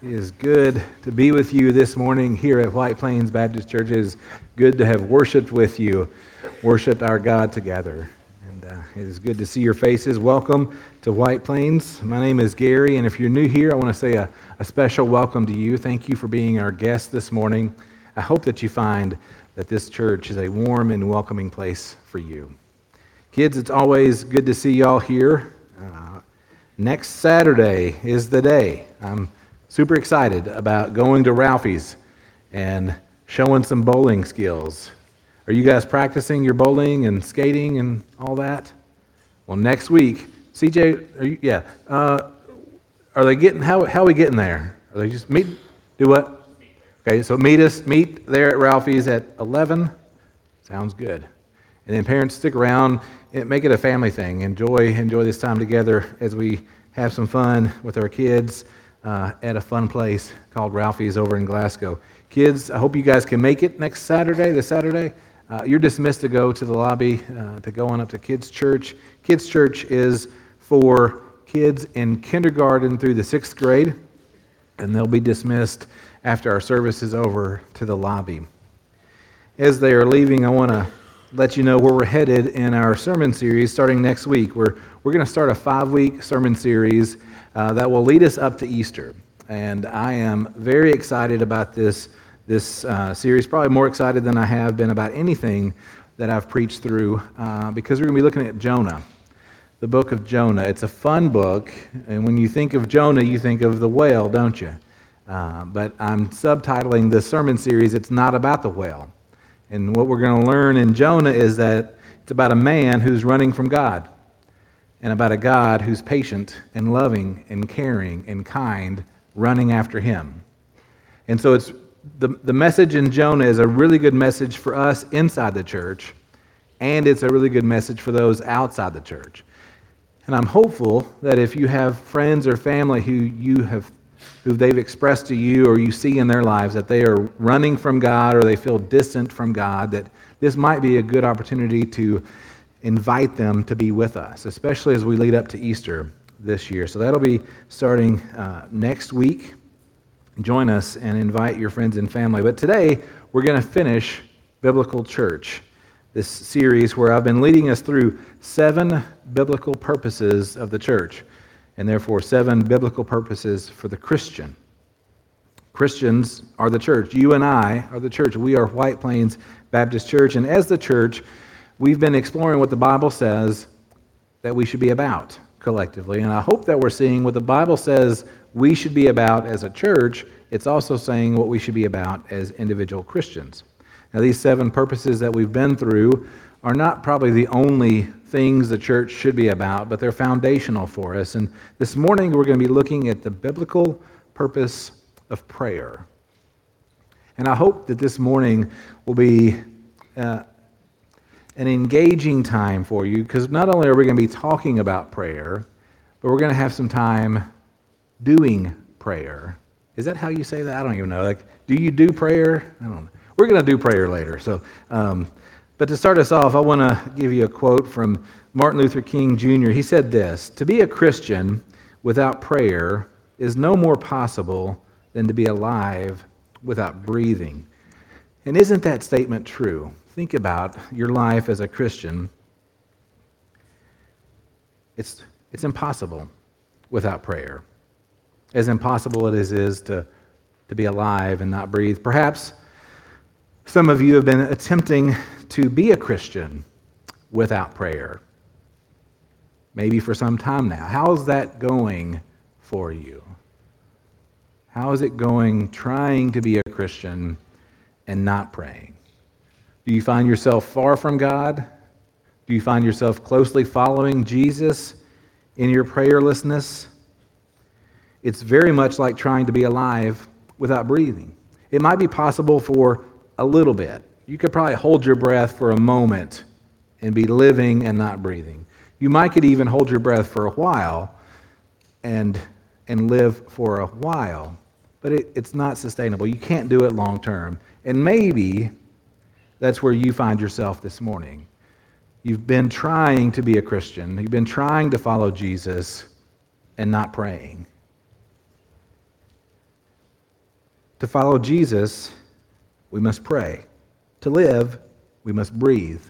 It is good to be with you this morning here at White Plains Baptist Church. It is good to have worshiped with you, worshiped our God together. And uh, it is good to see your faces. Welcome to White Plains. My name is Gary, and if you're new here, I want to say a, a special welcome to you. Thank you for being our guest this morning. I hope that you find that this church is a warm and welcoming place for you. Kids, it's always good to see y'all here. Uh, next Saturday is the day. I'm super excited about going to Ralphie's and showing some bowling skills. Are you guys practicing your bowling and skating and all that? Well, next week, CJ, are you, yeah, uh, are they getting how how are we getting there? Are they just meet? Do what? Okay, so meet us meet there at Ralphie's at eleven. Sounds good. And then parents stick around and make it a family thing. Enjoy enjoy this time together as we have some fun with our kids uh, at a fun place called Ralphie's over in Glasgow. Kids, I hope you guys can make it next Saturday, this Saturday. Uh, you're dismissed to go to the lobby uh, to go on up to Kids Church. Kids Church is for kids in kindergarten through the sixth grade, and they'll be dismissed after our service is over to the lobby. As they are leaving, I want to let you know where we're headed in our sermon series starting next week. We're, we're going to start a five week sermon series uh, that will lead us up to Easter. And I am very excited about this, this uh, series, probably more excited than I have been about anything that I've preached through, uh, because we're going to be looking at Jonah, the book of Jonah. It's a fun book, and when you think of Jonah, you think of the whale, don't you? Uh, but I'm subtitling this sermon series, It's Not About the Whale. And what we're going to learn in Jonah is that it's about a man who's running from God and about a God who's patient and loving and caring and kind, running after him. And so it's the, the message in Jonah is a really good message for us inside the church, and it's a really good message for those outside the church. And I'm hopeful that if you have friends or family who you have who they've expressed to you or you see in their lives that they are running from God or they feel distant from God, that this might be a good opportunity to invite them to be with us, especially as we lead up to Easter this year. So that'll be starting uh, next week. Join us and invite your friends and family. But today, we're going to finish Biblical Church, this series where I've been leading us through seven biblical purposes of the church, and therefore seven biblical purposes for the Christian. Christians are the church. You and I are the church. We are White Plains Baptist Church. And as the church, we've been exploring what the Bible says that we should be about collectively. And I hope that we're seeing what the Bible says we should be about as a church. It's also saying what we should be about as individual Christians. Now, these seven purposes that we've been through are not probably the only things the church should be about, but they're foundational for us. And this morning we're going to be looking at the biblical purpose of prayer. And I hope that this morning will be uh, an engaging time for you because not only are we going to be talking about prayer, but we're going to have some time doing prayer. Is that how you say that? I don't even know. Like, do you do prayer? I don't know. We're going to do prayer later. So, um, but to start us off, I want to give you a quote from Martin Luther King Jr. He said this To be a Christian without prayer is no more possible than to be alive without breathing. And isn't that statement true? Think about your life as a Christian, it's, it's impossible without prayer. As impossible as it is to, to be alive and not breathe. Perhaps some of you have been attempting to be a Christian without prayer. Maybe for some time now. How is that going for you? How is it going trying to be a Christian and not praying? Do you find yourself far from God? Do you find yourself closely following Jesus in your prayerlessness? It's very much like trying to be alive without breathing. It might be possible for a little bit. You could probably hold your breath for a moment and be living and not breathing. You might could even hold your breath for a while and, and live for a while, but it, it's not sustainable. You can't do it long term. And maybe that's where you find yourself this morning. You've been trying to be a Christian, you've been trying to follow Jesus and not praying. To follow Jesus, we must pray. To live, we must breathe.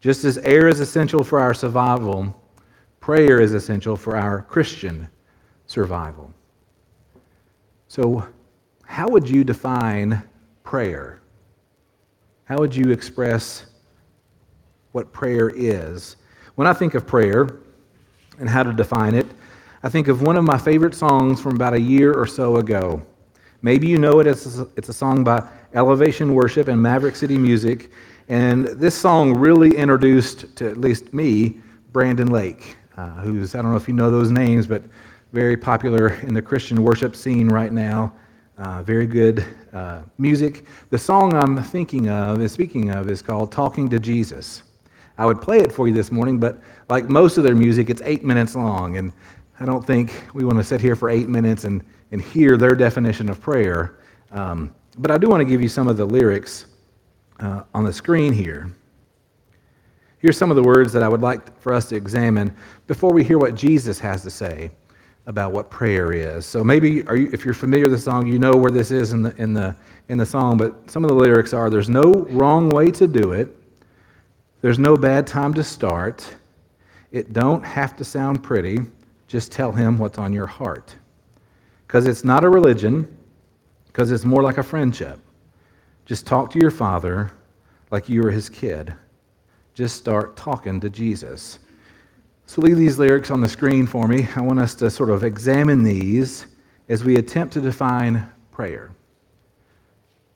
Just as air is essential for our survival, prayer is essential for our Christian survival. So, how would you define prayer? How would you express what prayer is? When I think of prayer and how to define it, I think of one of my favorite songs from about a year or so ago. Maybe you know it. It's a, it's a song by Elevation Worship and Maverick City Music. And this song really introduced to at least me Brandon Lake, uh, who's, I don't know if you know those names, but very popular in the Christian worship scene right now. Uh, very good uh, music. The song I'm thinking of, and speaking of, is called Talking to Jesus. I would play it for you this morning, but like most of their music, it's eight minutes long. And I don't think we want to sit here for eight minutes and, and hear their definition of prayer. Um, but I do want to give you some of the lyrics uh, on the screen here. Here's some of the words that I would like for us to examine before we hear what Jesus has to say about what prayer is. So maybe you, if you're familiar with the song, you know where this is in the, in, the, in the song, but some of the lyrics are There's no wrong way to do it, there's no bad time to start, it don't have to sound pretty, just tell him what's on your heart. Because it's not a religion, because it's more like a friendship. Just talk to your father like you were his kid. Just start talking to Jesus. So leave these lyrics on the screen for me. I want us to sort of examine these as we attempt to define prayer.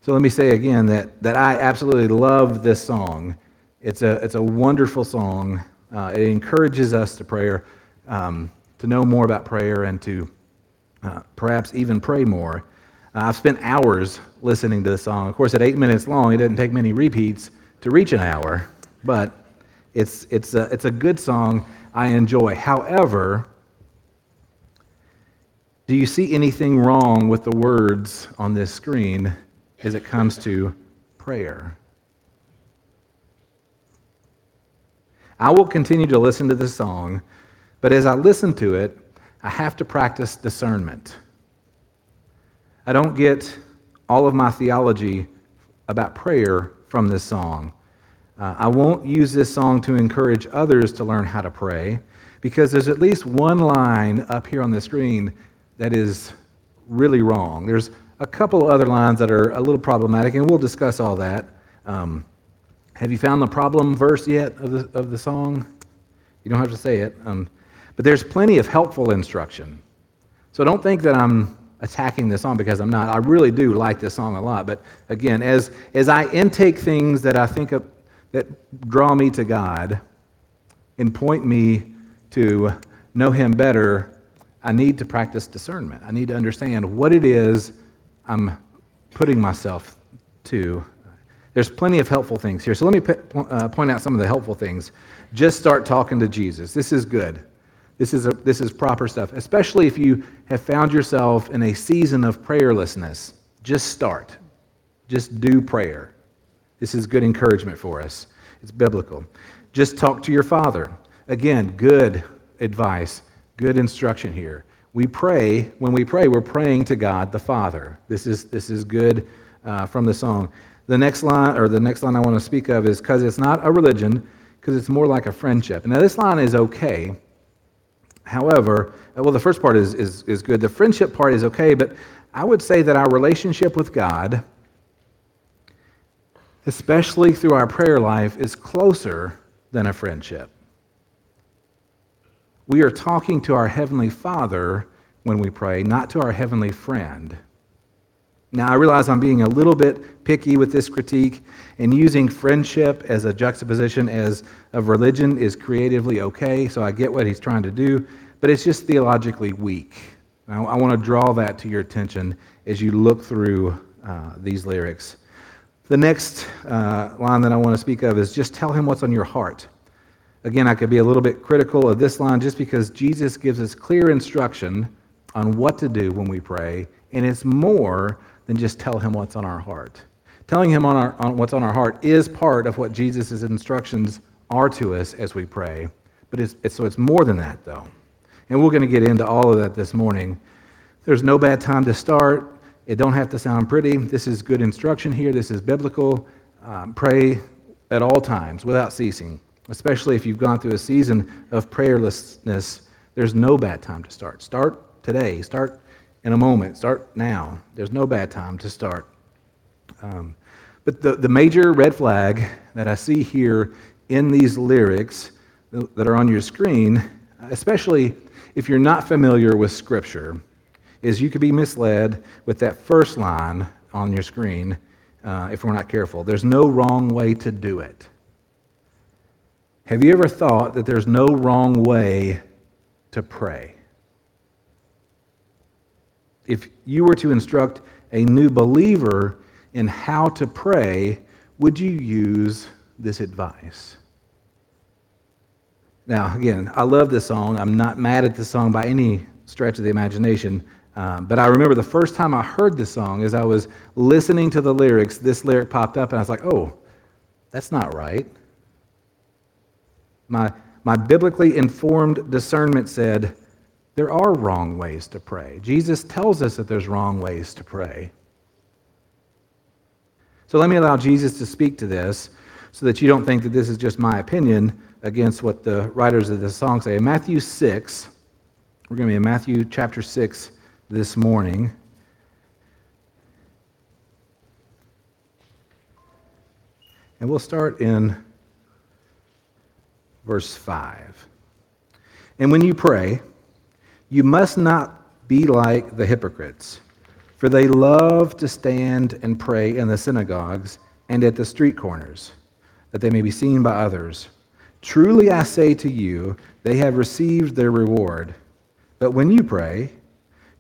So let me say again that, that I absolutely love this song. It's a, it's a wonderful song. Uh, it encourages us to prayer, um, to know more about prayer, and to uh, perhaps even pray more. Uh, I've spent hours listening to the song. Of course, at eight minutes long, it doesn't take many repeats to reach an hour, but it's, it's, a, it's a good song I enjoy. However, do you see anything wrong with the words on this screen as it comes to prayer? I will continue to listen to this song, but as I listen to it, I have to practice discernment. I don't get all of my theology about prayer from this song. Uh, I won't use this song to encourage others to learn how to pray because there's at least one line up here on the screen that is really wrong. There's a couple other lines that are a little problematic, and we'll discuss all that. Um, have you found the problem verse yet of the, of the song? You don't have to say it. Um, but there's plenty of helpful instruction. So don't think that I'm attacking this song because I'm not. I really do like this song a lot. But again, as, as I intake things that I think of, that draw me to God and point me to know Him better, I need to practice discernment. I need to understand what it is I'm putting myself to. There's plenty of helpful things here. So let me uh, point out some of the helpful things. Just start talking to Jesus. This is good. This is, a, this is proper stuff, especially if you have found yourself in a season of prayerlessness. Just start. Just do prayer. This is good encouragement for us. It's biblical. Just talk to your father. Again, good advice, good instruction here. We pray, when we pray, we're praying to God the Father. This is, this is good uh, from the song. The next line, or the next line I want to speak of is because it's not a religion, because it's more like a friendship. Now, this line is okay However, uh, well, the first part is, is, is good. The friendship part is okay, but I would say that our relationship with God, especially through our prayer life, is closer than a friendship. We are talking to our Heavenly Father when we pray, not to our Heavenly Friend. Now, I realize I'm being a little bit picky with this critique, and using friendship as a juxtaposition as of religion is creatively okay, so I get what he's trying to do, but it's just theologically weak. I, I want to draw that to your attention as you look through uh, these lyrics. The next uh, line that I want to speak of is just tell him what's on your heart. Again, I could be a little bit critical of this line just because Jesus gives us clear instruction on what to do when we pray, and it's more than just tell him what's on our heart. Telling him on, our, on what's on our heart is part of what Jesus' instructions are to us as we pray. But it's, it's, so it's more than that, though. And we're going to get into all of that this morning. There's no bad time to start. It don't have to sound pretty. This is good instruction here. This is biblical. Um, pray at all times without ceasing, especially if you've gone through a season of prayerlessness. There's no bad time to start. Start today. Start in a moment. Start now. There's no bad time to start. Um, but the, the major red flag that I see here in these lyrics that are on your screen, especially if you're not familiar with Scripture, is you could be misled with that first line on your screen uh, if we're not careful. There's no wrong way to do it. Have you ever thought that there's no wrong way to pray? If you were to instruct a new believer in how to pray, would you use this advice? Now, again, I love this song. I'm not mad at this song by any stretch of the imagination. Um, but I remember the first time I heard this song, as I was listening to the lyrics, this lyric popped up, and I was like, oh, that's not right. My, my biblically informed discernment said, there are wrong ways to pray. Jesus tells us that there's wrong ways to pray. So let me allow Jesus to speak to this so that you don't think that this is just my opinion against what the writers of this song say. In Matthew 6, we're going to be in Matthew chapter 6 this morning. And we'll start in verse 5. And when you pray, you must not be like the hypocrites, for they love to stand and pray in the synagogues and at the street corners, that they may be seen by others. Truly I say to you, they have received their reward. But when you pray,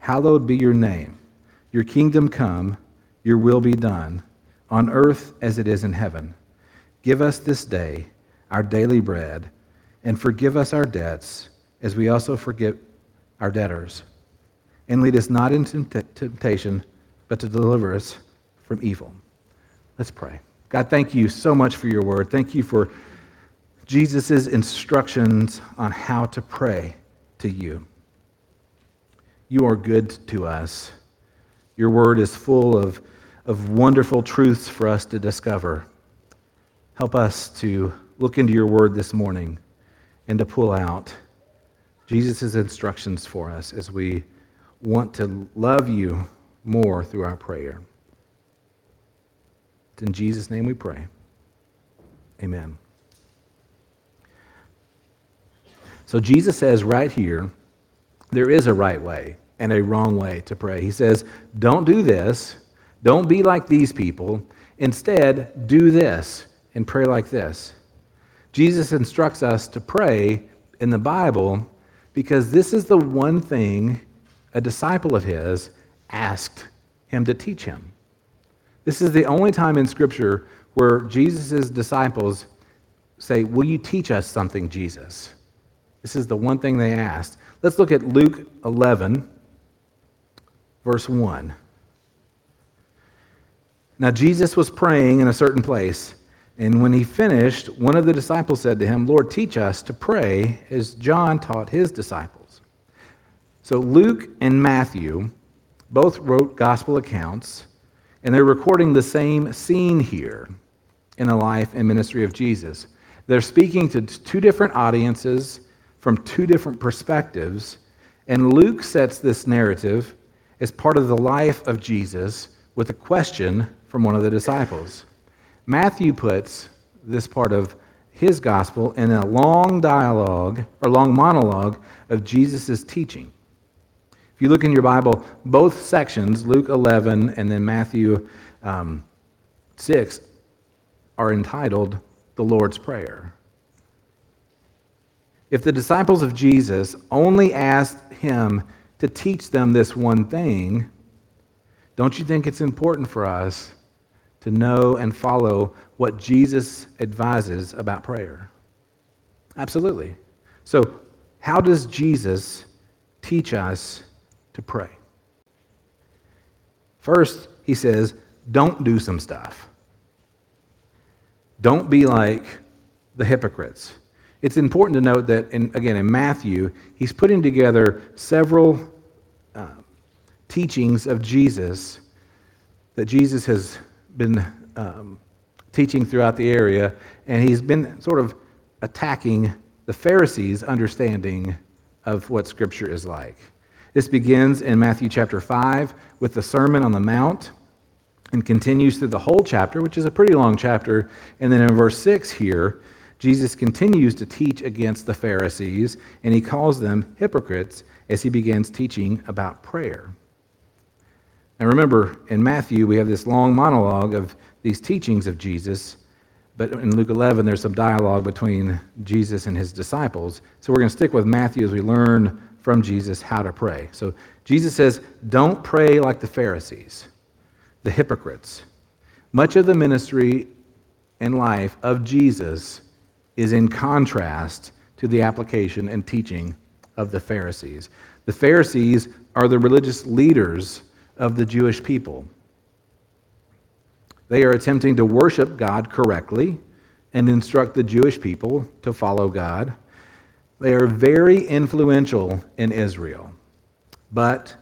hallowed be your name. Your kingdom come, your will be done, on earth as it is in heaven. Give us this day our daily bread, and forgive us our debts as we also forgive our debtors. And lead us not into temptation, but to deliver us from evil. Let's pray. God, thank you so much for your word. Thank you for Jesus' instructions on how to pray to you. You are good to us. Your word is full of, of wonderful truths for us to discover. Help us to look into your word this morning and to pull out Jesus' instructions for us as we want to love you more through our prayer. It's in Jesus' name we pray. Amen. So Jesus says right here, there is a right way and a wrong way to pray. He says, don't do this. Don't be like these people. Instead, do this and pray like this. Jesus instructs us to pray in the Bible because this is the one thing a disciple of his asked him to teach him. This is the only time in Scripture where Jesus' disciples say, Will you teach us something, Jesus? This is the one thing they asked. Let's look at Luke 11, verse 1. Now, Jesus was praying in a certain place, and when he finished, one of the disciples said to him, Lord, teach us to pray as John taught his disciples. So, Luke and Matthew both wrote gospel accounts, and they're recording the same scene here in the life and ministry of Jesus. They're speaking to two different audiences from two different perspectives. And Luke sets this narrative as part of the life of Jesus with a question from one of the disciples. Matthew puts this part of his gospel in a long dialogue or long monologue of Jesus' teaching. If you look in your Bible, both sections, Luke 11 and then Matthew um, 6, are entitled the Lord's Prayer. If the disciples of Jesus only asked him to teach them this one thing, don't you think it's important for us to know and follow what Jesus advises about prayer? Absolutely. So, how does Jesus teach us to pray? First, he says, don't do some stuff. Don't be like the hypocrites. It's important to note that, in, again, in Matthew, he's putting together several uh, teachings of Jesus that Jesus has been um, teaching throughout the area, and he's been sort of attacking the Pharisees' understanding of what Scripture is like. This begins in Matthew chapter 5 with the Sermon on the Mount and continues through the whole chapter, which is a pretty long chapter. And then in verse 6 here, Jesus continues to teach against the Pharisees, and he calls them hypocrites as he begins teaching about prayer. Now remember, in Matthew, we have this long monologue of these teachings of Jesus, but in Luke 11, there's some dialogue between Jesus and his disciples. So we're going to stick with Matthew as we learn from Jesus how to pray. So Jesus says, Don't pray like the Pharisees, the hypocrites. Much of the ministry and life of Jesus is in contrast to the application and teaching of the Pharisees. The Pharisees are the religious leaders of the Jewish people. They are attempting to worship God correctly and instruct the Jewish people to follow God. They are very influential in Israel, but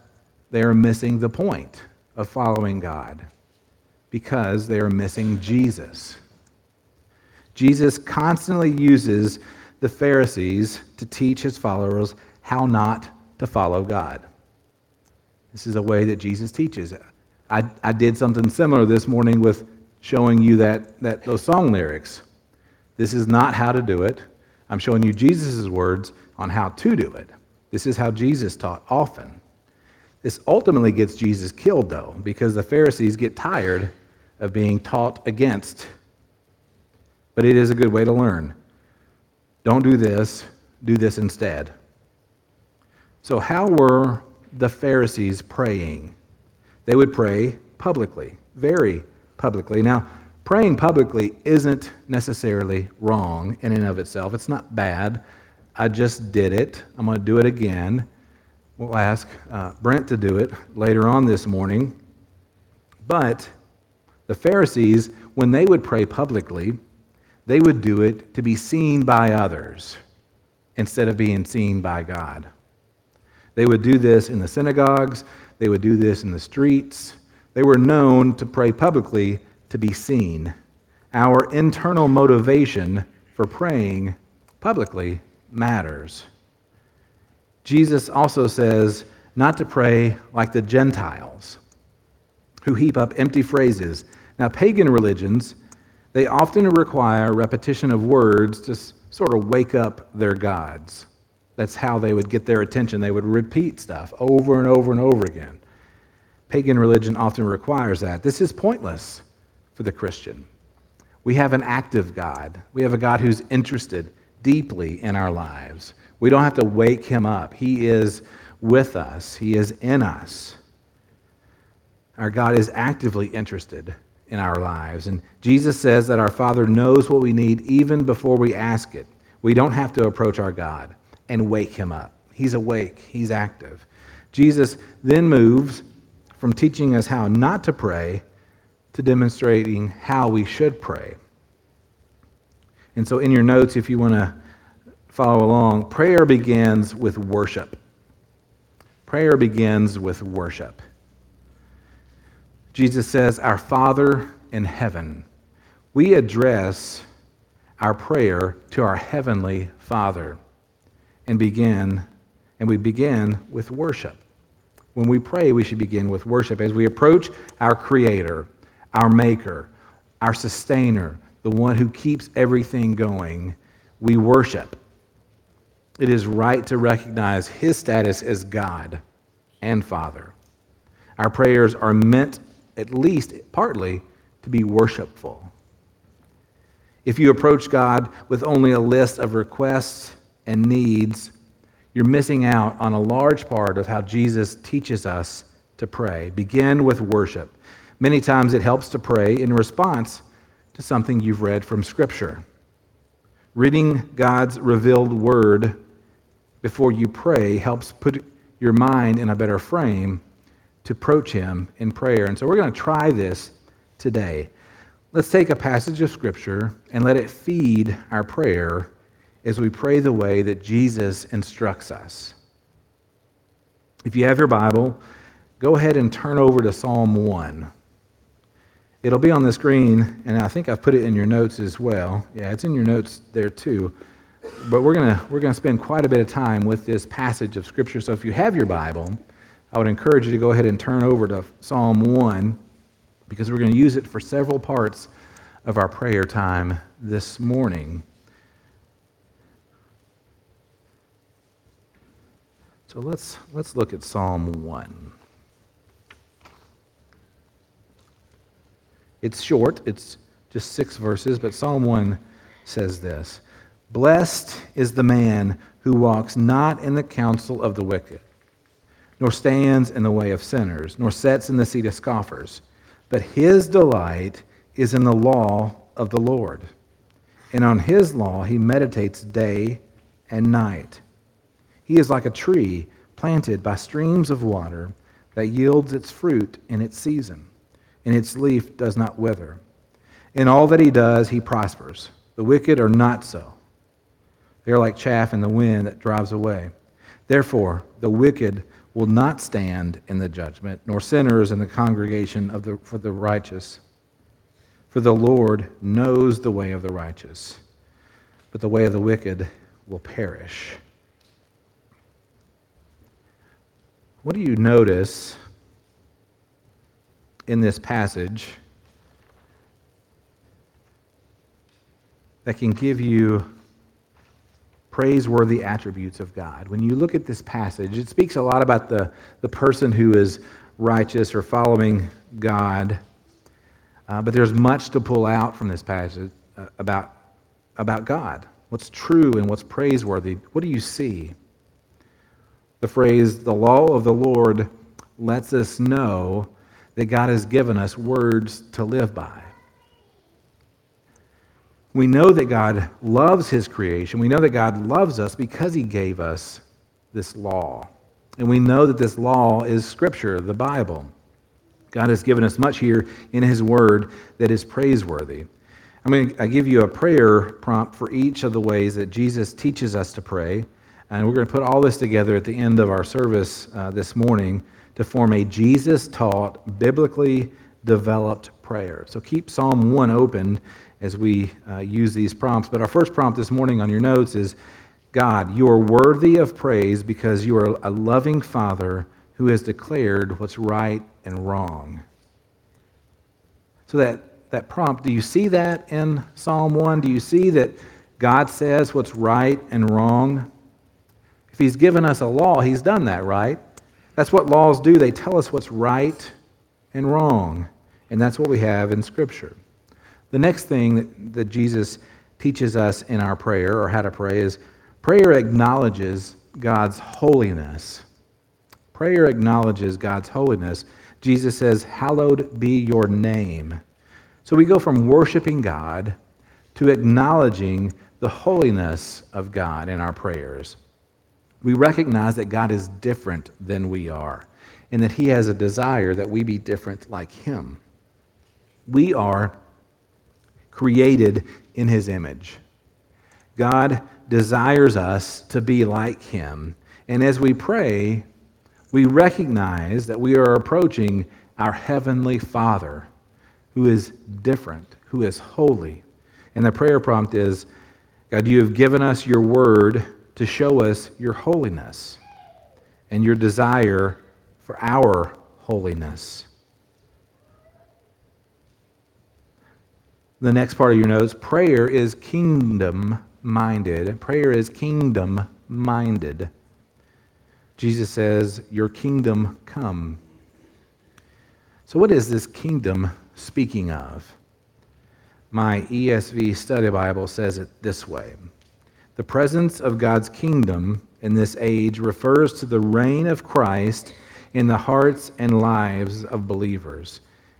they are missing the point of following God because they are missing Jesus. Jesus constantly uses the Pharisees to teach his followers how not to follow God. This is a way that Jesus teaches. I, I did something similar this morning with showing you that, that those song lyrics. This is not how to do it. I'm showing you Jesus' words on how to do it. This is how Jesus taught often. This ultimately gets Jesus killed, though, because the Pharisees get tired of being taught against. But it is a good way to learn. Don't do this, do this instead. So, how were the Pharisees praying? They would pray publicly, very publicly. Now, praying publicly isn't necessarily wrong in and of itself. It's not bad. I just did it. I'm going to do it again. We'll ask uh, Brent to do it later on this morning. But the Pharisees, when they would pray publicly, they would do it to be seen by others instead of being seen by God. They would do this in the synagogues, they would do this in the streets. They were known to pray publicly to be seen. Our internal motivation for praying publicly matters. Jesus also says not to pray like the Gentiles who heap up empty phrases. Now, pagan religions, they often require repetition of words to sort of wake up their gods. That's how they would get their attention. They would repeat stuff over and over and over again. Pagan religion often requires that. This is pointless for the Christian. We have an active God. We have a God who's interested deeply in our lives. We don't have to wake him up. He is with us, He is in us. Our God is actively interested in our lives. And Jesus says that our Father knows what we need even before we ask it. We don't have to approach our God and wake him up. He's awake, he's active. Jesus then moves from teaching us how not to pray to demonstrating how we should pray. And so, in your notes, if you want to follow along, prayer begins with worship. Prayer begins with worship. Jesus says, Our Father in heaven. We address our prayer to our heavenly Father and begin, and we begin with worship. When we pray, we should begin with worship. As we approach our Creator, our Maker, our Sustainer, the one who keeps everything going, we worship. It is right to recognize His status as God and Father. Our prayers are meant, at least partly, to be worshipful. If you approach God with only a list of requests and needs, you're missing out on a large part of how Jesus teaches us to pray. Begin with worship. Many times it helps to pray in response to something you've read from Scripture. Reading God's revealed word before you pray helps put your mind in a better frame to approach Him in prayer. And so we're going to try this today. Let's take a passage of Scripture and let it feed our prayer as we pray the way that Jesus instructs us. If you have your Bible, go ahead and turn over to Psalm 1. It'll be on the screen, and I think I've put it in your notes as well. Yeah, it's in your notes there too. But we're going to we're going to spend quite a bit of time with this passage of Scripture. So if you have your Bible, I would encourage you to go ahead and turn over to Psalm 1 because we're going to use it for several parts of our prayer time this morning. So let's, let's look at Psalm 1. It's short, it's just six verses, but Psalm 1 says this Blessed is the man who walks not in the counsel of the wicked, nor stands in the way of sinners, nor sits in the seat of scoffers, but his delight is in the law of the Lord. And on his law he meditates day and night. He is like a tree planted by streams of water that yields its fruit in its season, and its leaf does not wither. In all that he does, he prospers. The wicked are not so. They are like chaff in the wind that drives away. Therefore, the wicked will not stand in the judgment, nor sinners in the congregation of the, for the righteous. For the Lord knows the way of the righteous, but the way of the wicked will perish. What do you notice in this passage that can give you praiseworthy attributes of God? When you look at this passage, it speaks a lot about the, the person who is righteous or following God. Uh, but there's much to pull out from this passage uh, about, about God. What's true and what's praiseworthy. What do you see? The phrase, the law of the Lord, lets us know that God has given us words to live by. We know that God loves his creation. We know that God loves us because he gave us this law. And we know that this law is Scripture, the Bible. God has given us much here in his word that is praiseworthy. I'm going to give you a prayer prompt for each of the ways that Jesus teaches us to pray. And we're going to put all this together at the end of our service uh, this morning to form a Jesus taught, biblically developed prayer. So keep Psalm 1 open as we uh, use these prompts. But our first prompt this morning on your notes is God, you are worthy of praise because you are a loving Father who has declared what's right and wrong. So that, that prompt, do you see that in Psalm 1? Do you see that God says what's right and wrong? If he's given us a law, he's done that, right? That's what laws do. They tell us what's right and wrong. And that's what we have in Scripture. The next thing that, that Jesus teaches us in our prayer, or how to pray, is prayer acknowledges God's holiness. Prayer acknowledges God's holiness. Jesus says, Hallowed be your name. So we go from worshiping God to acknowledging the holiness of God in our prayers we recognize that God is different than we are and that He has a desire that we be different like Him. We are created in His image. God desires us to be like Him. And as we pray, we recognize that we are approaching our Heavenly Father who is different, who is holy. And the prayer prompt is God, you have given us your word to show us your holiness and your desire for our holiness. The next part of your notes prayer is kingdom minded. Prayer is kingdom minded. Jesus says, Your kingdom come. So, what is this kingdom speaking of? My ESV study Bible says it this way the presence of God's kingdom in this age refers to the reign of Christ in the hearts and lives of believers,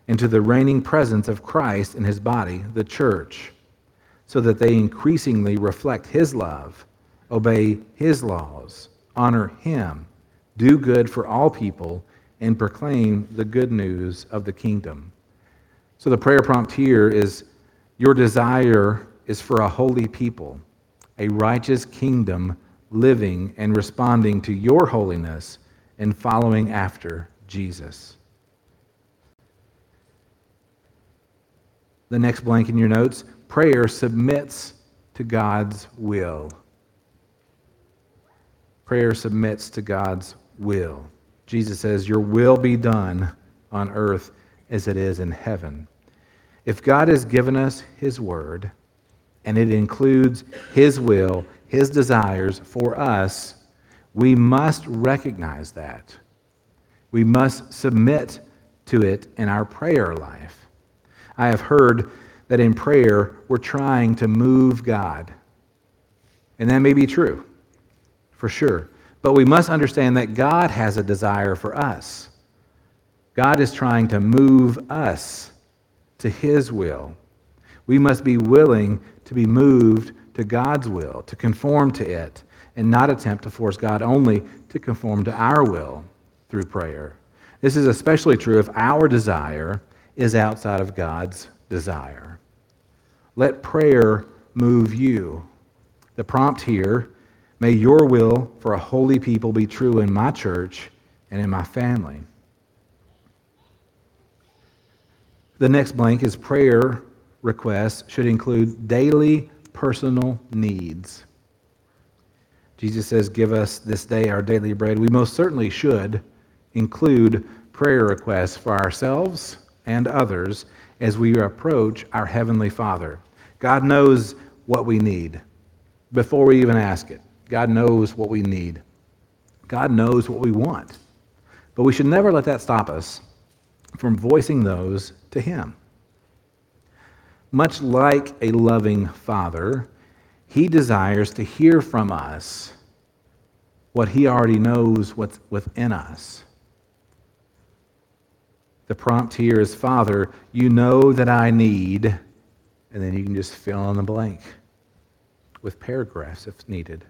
into the reigning presence of Christ in his body, the church, so that they increasingly reflect his love, obey his laws, honor him, do good for all people, and proclaim the good news of the kingdom. So the prayer prompt here is Your desire is for a holy people, a righteous kingdom living and responding to your holiness and following after Jesus. The next blank in your notes prayer submits to God's will. Prayer submits to God's will. Jesus says, Your will be done on earth as it is in heaven. If God has given us His word, and it includes His will, His desires for us, we must recognize that. We must submit to it in our prayer life. I have heard that in prayer, we're trying to move God. And that may be true, for sure. But we must understand that God has a desire for us. God is trying to move us to His will. We must be willing to be moved to God's will, to conform to it, and not attempt to force God only to conform to our will through prayer. This is especially true if our desire is outside of God's desire. Let prayer move you. The prompt here May your will for a holy people be true in my church and in my family. The next blank is prayer requests should include daily personal needs. Jesus says, Give us this day our daily bread. We most certainly should include prayer requests for ourselves and others as we approach our Heavenly Father. God knows what we need before we even ask it. God knows what we need. God knows what we want. But we should never let that stop us from voicing those to Him. Much like a loving father, He desires to hear from us what He already knows what's within us. The prompt here is Father, you know that I need, and then you can just fill in the blank with paragraphs if needed.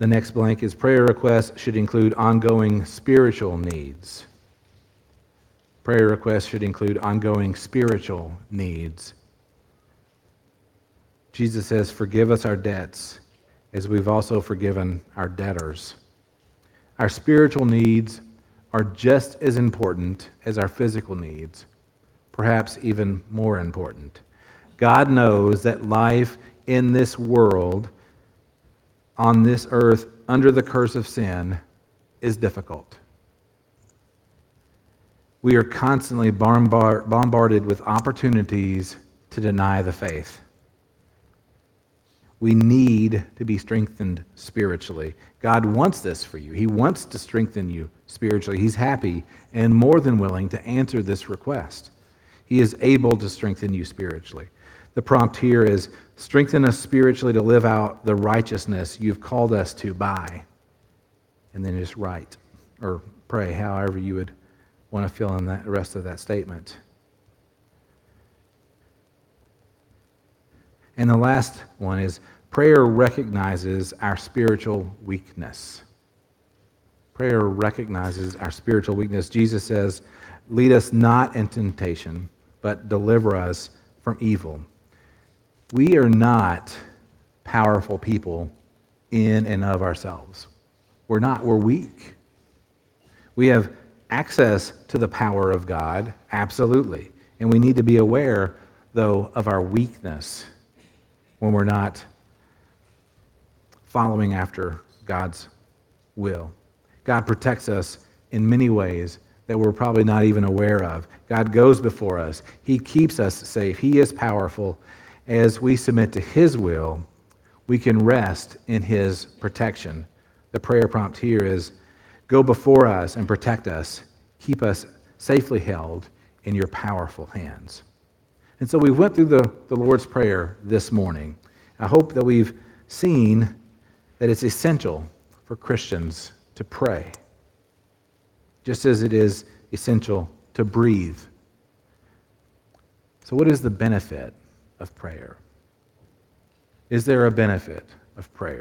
The next blank is prayer requests should include ongoing spiritual needs. Prayer requests should include ongoing spiritual needs. Jesus says, Forgive us our debts as we've also forgiven our debtors. Our spiritual needs are just as important as our physical needs, perhaps even more important. God knows that life in this world on this earth under the curse of sin is difficult. We are constantly bombarded with opportunities to deny the faith. We need to be strengthened spiritually. God wants this for you. He wants to strengthen you spiritually. He's happy and more than willing to answer this request. He is able to strengthen you spiritually. The prompt here is strengthen us spiritually to live out the righteousness you've called us to by. And then just write or pray, however you would want to fill in the rest of that statement. And the last one is prayer recognizes our spiritual weakness. Prayer recognizes our spiritual weakness. Jesus says, Lead us not in temptation, but deliver us from evil. We are not powerful people in and of ourselves. We're not, we're weak. We have access to the power of God, absolutely. And we need to be aware, though, of our weakness when we're not following after God's will. God protects us in many ways that we're probably not even aware of. God goes before us, He keeps us safe, He is powerful, as we submit to His will, we can rest in His protection. The prayer prompt here is Go before us and protect us. Keep us safely held in your powerful hands. And so we went through the, the Lord's Prayer this morning. I hope that we've seen that it's essential for Christians to pray, just as it is essential to breathe. So, what is the benefit of prayer? Is there a benefit of prayer?